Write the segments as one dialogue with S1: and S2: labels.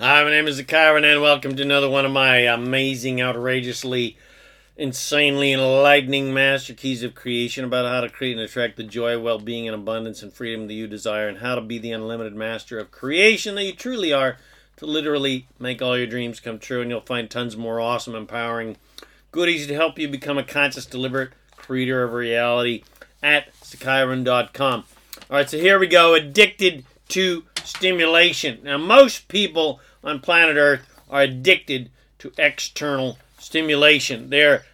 S1: Hi, my name is ZaKaiRan, and welcome to another one of my amazing, outrageously, insanely enlightening master keys of creation about how to create and attract the joy, well being, and abundance and freedom that you desire, and how to be the unlimited master of creation that you truly are to literally make all your dreams come true. And you'll find tons more awesome, empowering goodies to help you become a conscious, deliberate creator of reality at ZaKaiRan.com. All right, so here we go. Addicted to stimulation. Now, most people on planet Earth are addicted to external stimulation. They're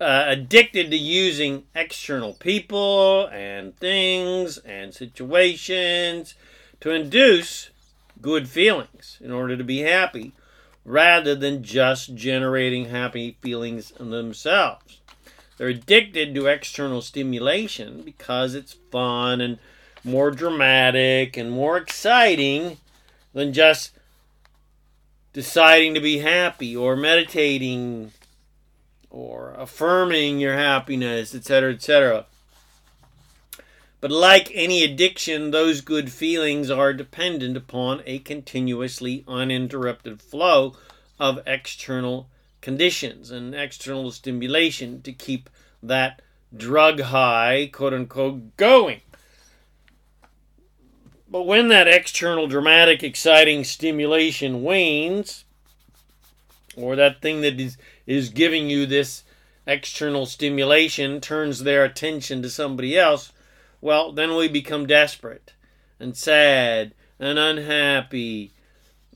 S1: uh, addicted to using external people and things and situations to induce good feelings in order to be happy rather than just generating happy feelings themselves. They're addicted to external stimulation because it's fun and more dramatic and more exciting than just deciding to be happy or meditating or affirming your happiness, etc., etc. But like any addiction, those good feelings are dependent upon a continuously uninterrupted flow of external conditions and external stimulation to keep that drug high, quote unquote, going. But when that external, dramatic, exciting stimulation wanes, or that thing that is, is giving you this external stimulation turns their attention to somebody else, well, then we become desperate and sad and unhappy,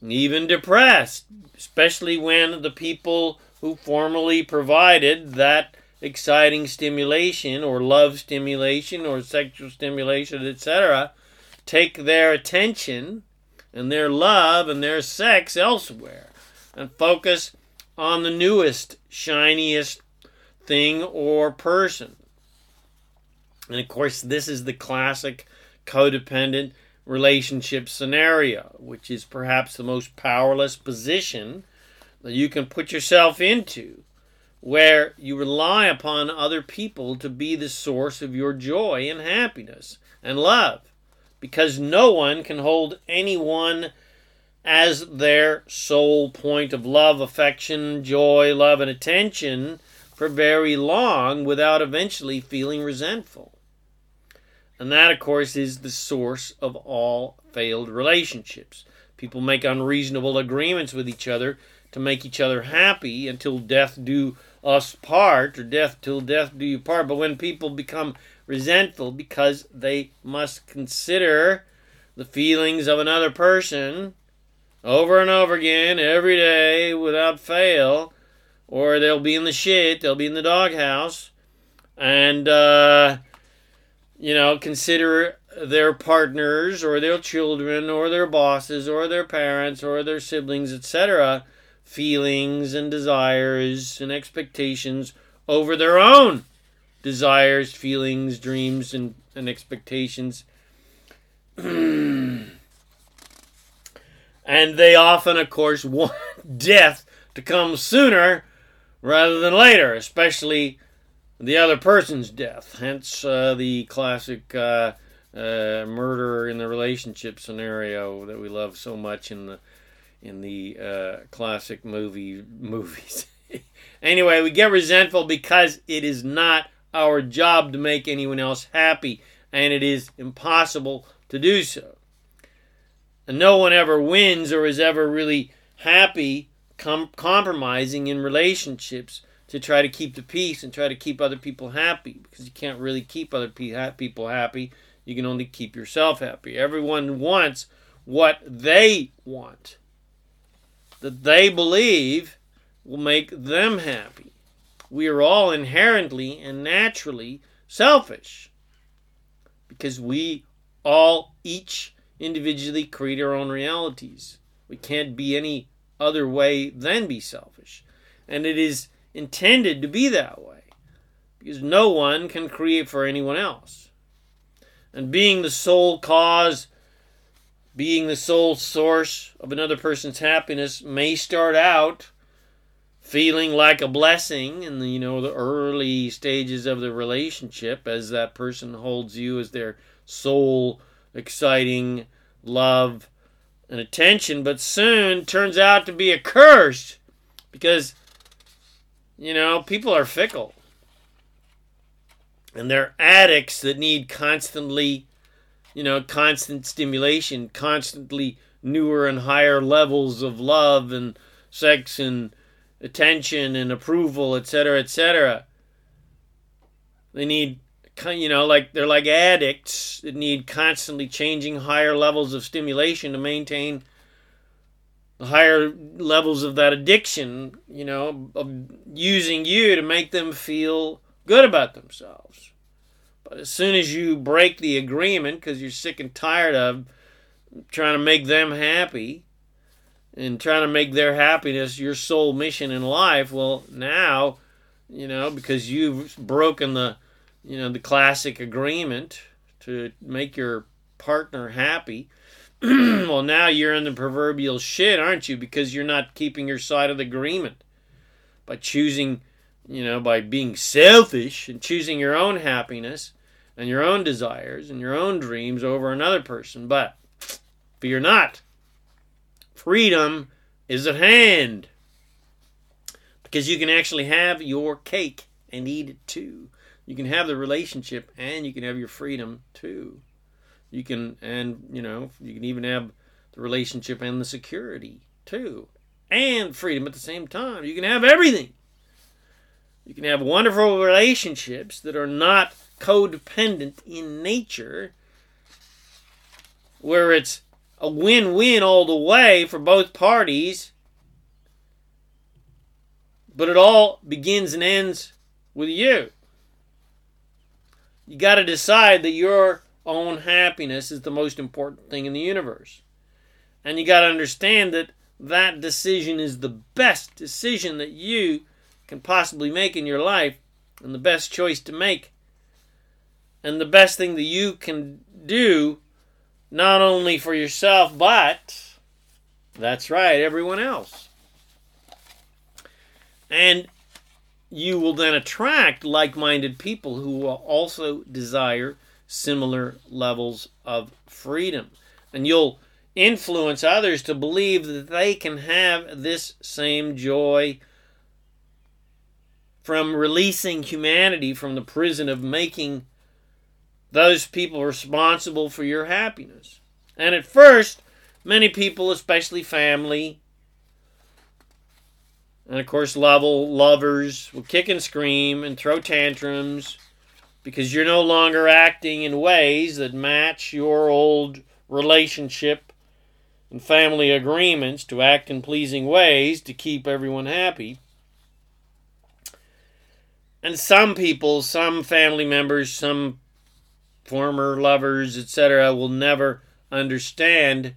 S1: even depressed, especially when the people who formerly provided that exciting stimulation or love stimulation or sexual stimulation, etc., take their attention and their love and their sex elsewhere and focus on the newest, shiniest thing or person. And of course, this is the classic codependent relationship scenario, which is perhaps the most powerless position that you can put yourself into, where you rely upon other people to be the source of your joy and happiness and love because no one can hold anyone as their sole point of love, affection, joy, love, and attention for very long without eventually feeling resentful. And that, of course, is the source of all failed relationships. People make unreasonable agreements with each other to make each other happy until death do us part, or death till death do you part. But when people become resentful because they must consider the feelings of another person over and over again every day without fail, or they'll be in the shit, they'll be in the doghouse, and, uh, you know, consider their partners or their children or their bosses or their parents or their siblings, etc., feelings and desires and expectations over their own desires, feelings, dreams, and, and expectations. and they often, of course, want death to come sooner rather than later, especially the other person's death. Hence uh, the classic uh, uh, murder in the relationship scenario that we love so much in the in the uh, classic movie movies. anyway, we get resentful because it is not our job to make anyone else happy, and it is impossible to do so. And no one ever wins or is ever really happy com- compromising in relationships to try to keep the peace and try to keep other people happy because you can't really keep other pe- people happy. You can only keep yourself happy. Everyone wants what they want, that they believe will make them happy we are all inherently and naturally selfish because we all each individually create our own realities. We can't be any other way than be selfish. And it is intended to be that way because no one can create for anyone else. And being the sole cause, being the sole source of another person's happiness may start out feeling like a blessing in the you know the early stages of the relationship as that person holds you as their sole exciting love and attention, but soon turns out to be a curse because, you know, people are fickle. And they're addicts that need constantly, you know, constant stimulation, constantly newer and higher levels of love and sex and attention and approval, etc., etc. They need, you know, like they're like addicts that need constantly changing higher levels of stimulation to maintain the higher levels of that addiction, you know, of using you to make them feel good about themselves. But as soon as you break the agreement because you're sick and tired of trying to make them happy and trying to make their happiness your sole mission in life, well, now, you know, because you've broken the, you know, the classic agreement to make your partner happy, well, now you're in the proverbial shit, aren't you? Because you're not keeping your side of the agreement by choosing, you know, by being selfish and choosing your own happiness and your own desires and your own dreams over another person. But fear not. Freedom is at hand. Because you can actually have your cake and eat it too. You can have the relationship and you can have your freedom too. You can, and you know, you can even have the relationship and the security too, and freedom at the same time. You can have everything. You can have wonderful relationships that are not codependent in nature, where it's a win win all the way for both parties, but it all begins and ends with you. You got to decide that you're own happiness is the most important thing in the universe. And you got to understand that that decision is the best decision that you can possibly make in your life and the best choice to make. And the best thing that you can do, not only for yourself, but that's right, everyone else. And you will then attract like minded people who will also desire similar levels of freedom. And you'll influence others to believe that they can have this same joy from releasing humanity from the prison of making those people responsible for your happiness. And at first, many people, especially family, and of course, level lovers, will kick and scream and throw tantrums because you're no longer acting in ways that match your old relationship and family agreements to act in pleasing ways to keep everyone happy. And some people, some family members, some former lovers, etc., will never understand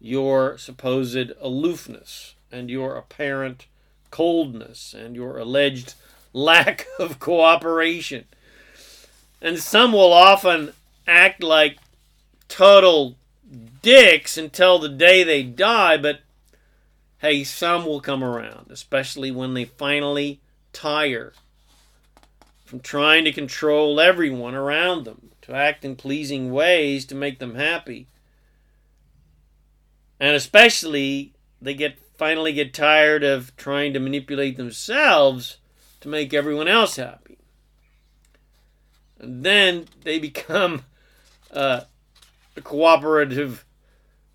S1: your supposed aloofness and your apparent coldness and your alleged lack of cooperation and some will often act like total dicks until the day they die, but hey, some will come around, especially when they finally tire from trying to control everyone around them, to act in pleasing ways to make them happy. And especially they get finally get tired of trying to manipulate themselves to make everyone else happy. And then they become uh, a cooperative,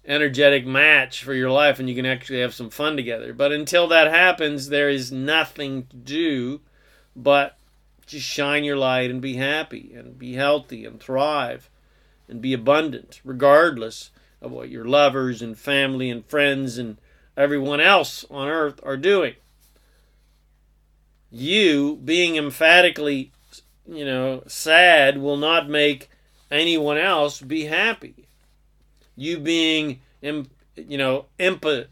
S1: energetic match for your life, and you can actually have some fun together. But until that happens, there is nothing to do but just shine your light and be happy and be healthy and thrive and be abundant, regardless of what your lovers and family and friends and everyone else on earth are doing. You being emphatically you know, sad will not make anyone else be happy. You being, you know, empath-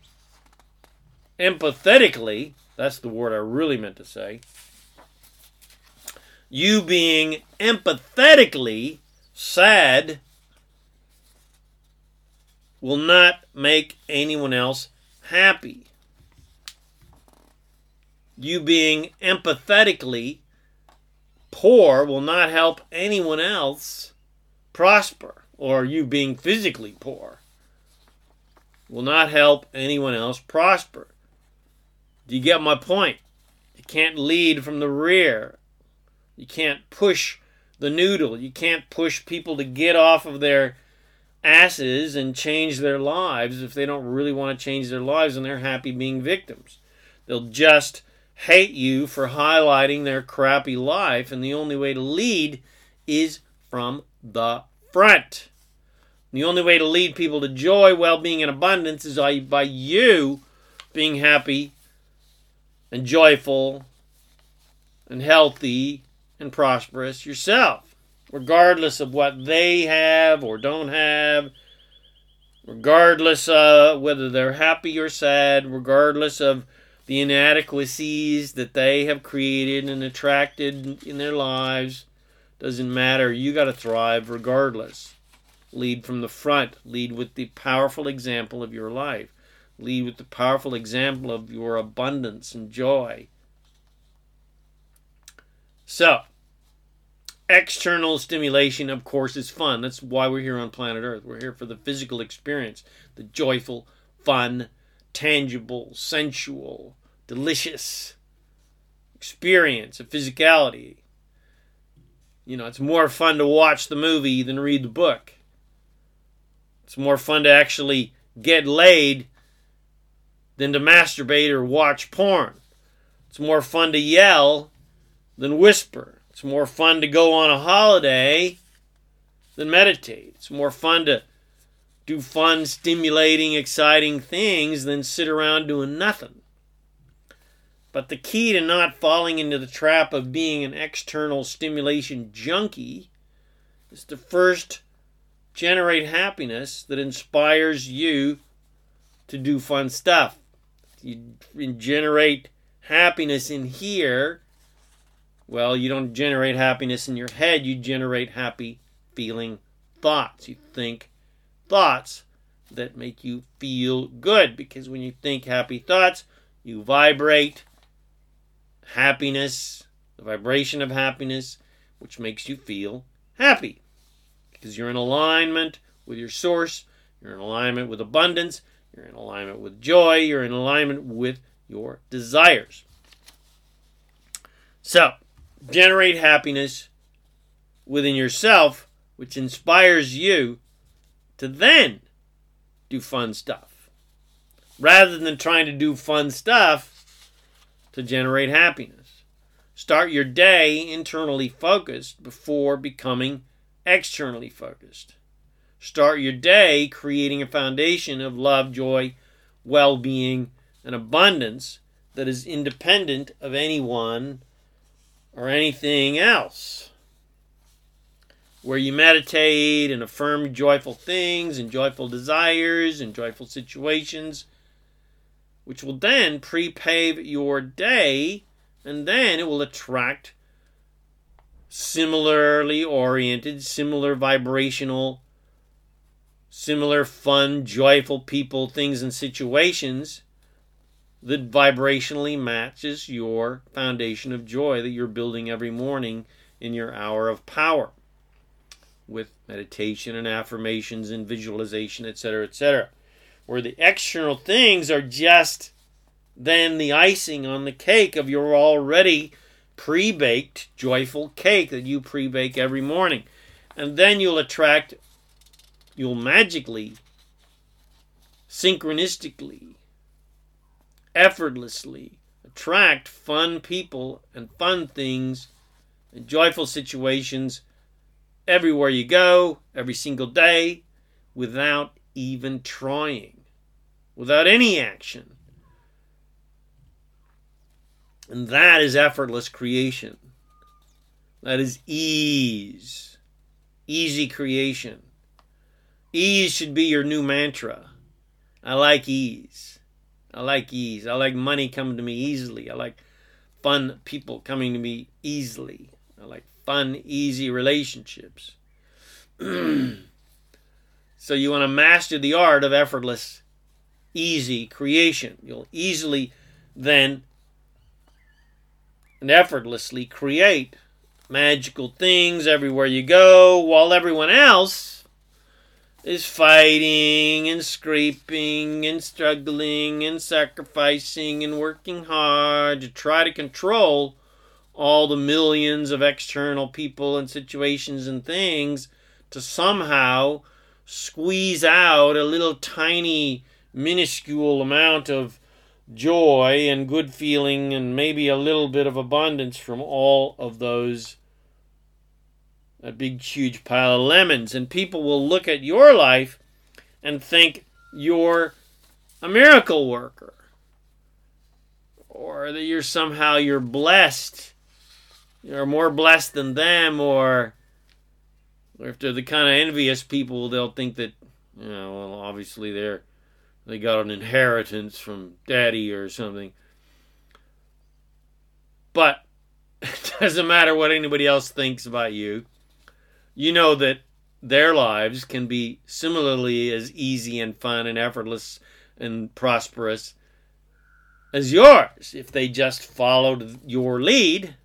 S1: empathetically, that's the word I really meant to say. You being empathetically sad will not make anyone else happy. You being empathetically poor will not help anyone else prosper, or you being physically poor. will not help anyone else prosper. Do you get my point? You can't lead from the rear. You can't push the noodle. You can't push people to get off of their asses and change their lives if they don't really want to change their lives and they're happy being victims. They'll just hate you for highlighting their crappy life, and the only way to lead is from the front. The only way to lead people to joy, well being, and abundance is by you being happy and joyful and healthy and prosperous yourself, regardless of what they have or don't have, regardless of whether they're happy or sad, regardless of the inadequacies that they have created and attracted in their lives. Doesn't matter. You got to thrive regardless. Lead from the front. Lead with the powerful example of your life. Lead with the powerful example of your abundance and joy. So, external stimulation, of course, is fun. That's why we're here on planet Earth. We're here for the physical experience, the joyful, fun, tangible, sensual, delicious experience of physicality. You know, it's more fun to watch the movie than read the book. It's more fun to actually get laid than to masturbate or watch porn. It's more fun to yell than whisper. It's more fun to go on a holiday than meditate. It's more fun to do fun, stimulating, exciting things than sit around doing nothing. But the key to not falling into the trap of being an external stimulation junkie is to first generate happiness that inspires you to do fun stuff. You generate happiness in here. Well, you don't generate happiness in your head, you generate happy feeling thoughts. You think thoughts that make you feel good because when you think happy thoughts, you vibrate happiness, the vibration of happiness, which makes you feel happy because you're in alignment with your source, you're in alignment with abundance, you're in alignment with joy, you're in alignment with your desires. So, generate happiness within yourself, which inspires you to then do fun stuff. Rather than trying to do fun stuff to generate happiness. Start your day internally focused before becoming externally focused. Start your day creating a foundation of love, joy, well being, and abundance that is independent of anyone or anything else. Where you meditate and affirm joyful things and joyful desires and joyful situations, which will then prepave your day, and then it will attract similarly oriented, similar vibrational, similar fun, joyful people, things, and situations that vibrationally matches your foundation of joy that you're building every morning in your hour of power with meditation and affirmations and visualization, etc., etc. Where the external things are just then the icing on the cake of your already pre baked joyful cake that you pre bake every morning. And then you'll attract, you'll magically, synchronistically, effortlessly attract fun people and fun things and joyful situations everywhere you go, every single day, without even trying, without any action. And that is effortless creation. That is ease. Easy creation. Ease should be your new mantra. I like ease. I like ease. I like money coming to me easily. I like fun people coming to me easily. I like fun, easy relationships. so you want to master the art of effortless, easy creation. You'll easily then and effortlessly create magical things everywhere you go, while everyone else is fighting and scraping and struggling and sacrificing and working hard to try to control all the millions of external people and situations and things to somehow squeeze out a little tiny minuscule amount of joy and good feeling and maybe a little bit of abundance from all of those a big huge pile of lemons and people will look at your life and think you're a miracle worker or that you're somehow you're blessed. You're more blessed than them or or if they're the kind of envious people they'll think that you know well obviously they're they got an inheritance from daddy or something. But it doesn't matter what anybody else thinks about you you know that their lives can be similarly as easy and fun and effortless and prosperous as yours if they just followed your lead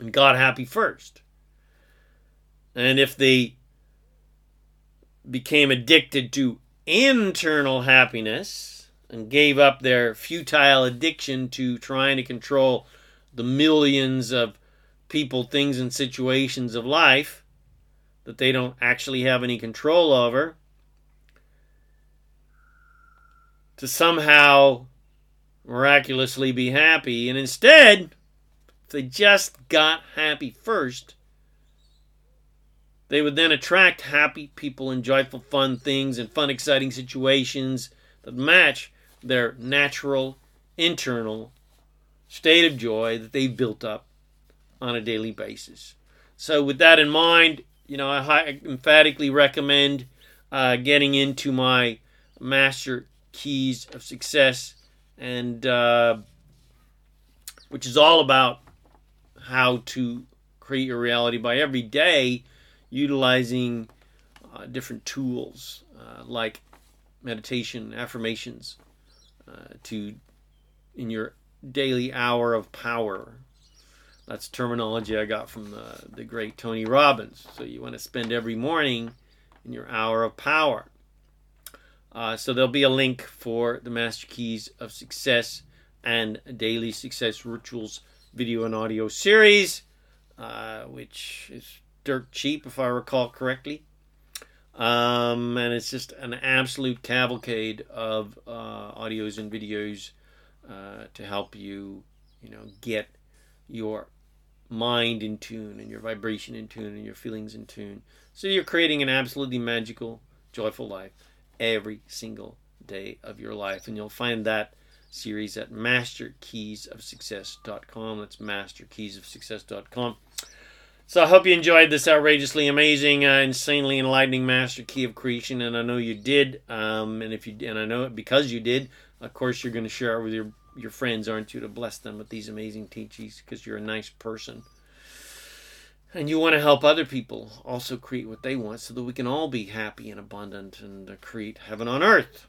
S1: and got happy first. And if they became addicted to internal happiness and gave up their futile addiction to trying to control the millions of people, things, and situations of life that they don't actually have any control over, to somehow miraculously be happy. And instead, if they just got happy first, they would then attract happy people and joyful, fun things and fun, exciting situations that match their natural, internal state of joy that they've built up on a daily basis. So, with that in mind, you know, I emphatically recommend uh, getting into my Master Keys of Success, and uh, which is all about how to create your reality by every day utilizing uh, different tools uh, like meditation, affirmations, uh, to in your daily hour of power that's terminology I got from the, the great Tony Robbins. So you want to spend every morning in your hour of power. Uh, so there'll be a link for the Master Keys of Success and Daily Success Rituals video and audio series, uh, which is dirt cheap if I recall correctly. Um, and it's just an absolute cavalcade of uh, audios and videos uh, to help you, you know, get your mind in tune and your vibration in tune and your feelings in tune. So you're creating an absolutely magical, joyful life every single day of your life. And you'll find that series at masterkeysofsuccess.com. That's masterkeysofsuccess.com. So I hope you enjoyed this outrageously amazing, uh, insanely enlightening master key of creation, and I know you did. Um, and if you and I know it because you did, of course you're going to share it with your your friends, aren't you, to bless them with these amazing teachings because you're a nice person. And you want to help other people also create what they want so that we can all be happy and abundant and create heaven on earth.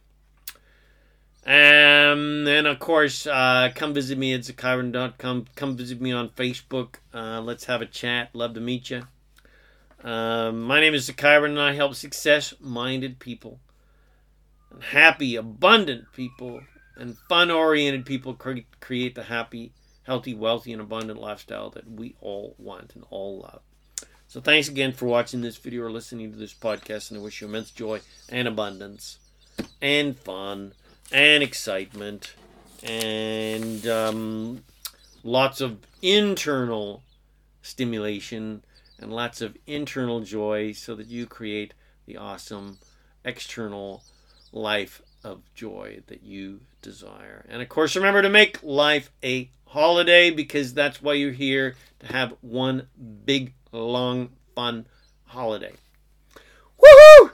S1: Um, and of course, uh, come visit me at zakairan.com. Come visit me on Facebook. Uh, let's have a chat. Love to meet you. Um, my name is Zakairan, and I help success minded people and happy, abundant people and fun oriented people cre- create the happy, healthy, wealthy, and abundant lifestyle that we all want and all love. So, thanks again for watching this video or listening to this podcast, and I wish you immense joy and abundance and fun and excitement and um, lots of internal stimulation and lots of internal joy so that you create the awesome external life of joy that you desire. And of course, remember to make life a holiday because that's why you're here to have one big, long, fun holiday. Woohoo!